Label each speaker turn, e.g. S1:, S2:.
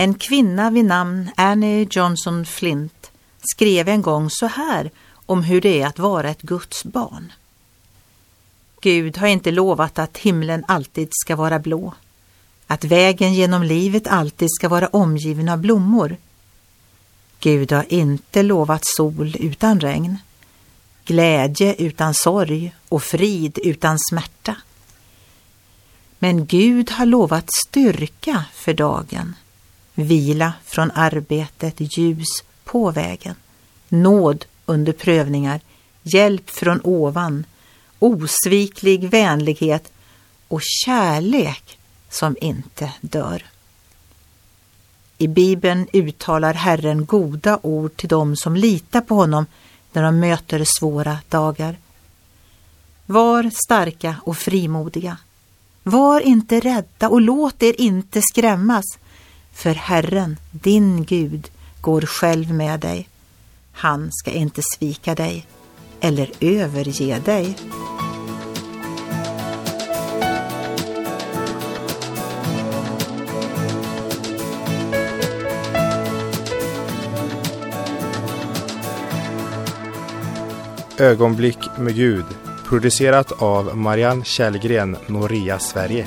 S1: En kvinna vid namn Annie Johnson Flint skrev en gång så här om hur det är att vara ett Guds barn. Gud har inte lovat att himlen alltid ska vara blå, att vägen genom livet alltid ska vara omgiven av blommor. Gud har inte lovat sol utan regn, glädje utan sorg och frid utan smärta. Men Gud har lovat styrka för dagen, vila från arbetet, ljus på vägen, nåd under prövningar, hjälp från ovan, osviklig vänlighet och kärlek som inte dör. I Bibeln uttalar Herren goda ord till dem som litar på honom när de möter svåra dagar. Var starka och frimodiga. Var inte rädda och låt er inte skrämmas, för Herren, din Gud, går själv med dig. Han ska inte svika dig eller överge dig.
S2: Ögonblick med Gud producerat av Marianne Källgren, Noria Sverige.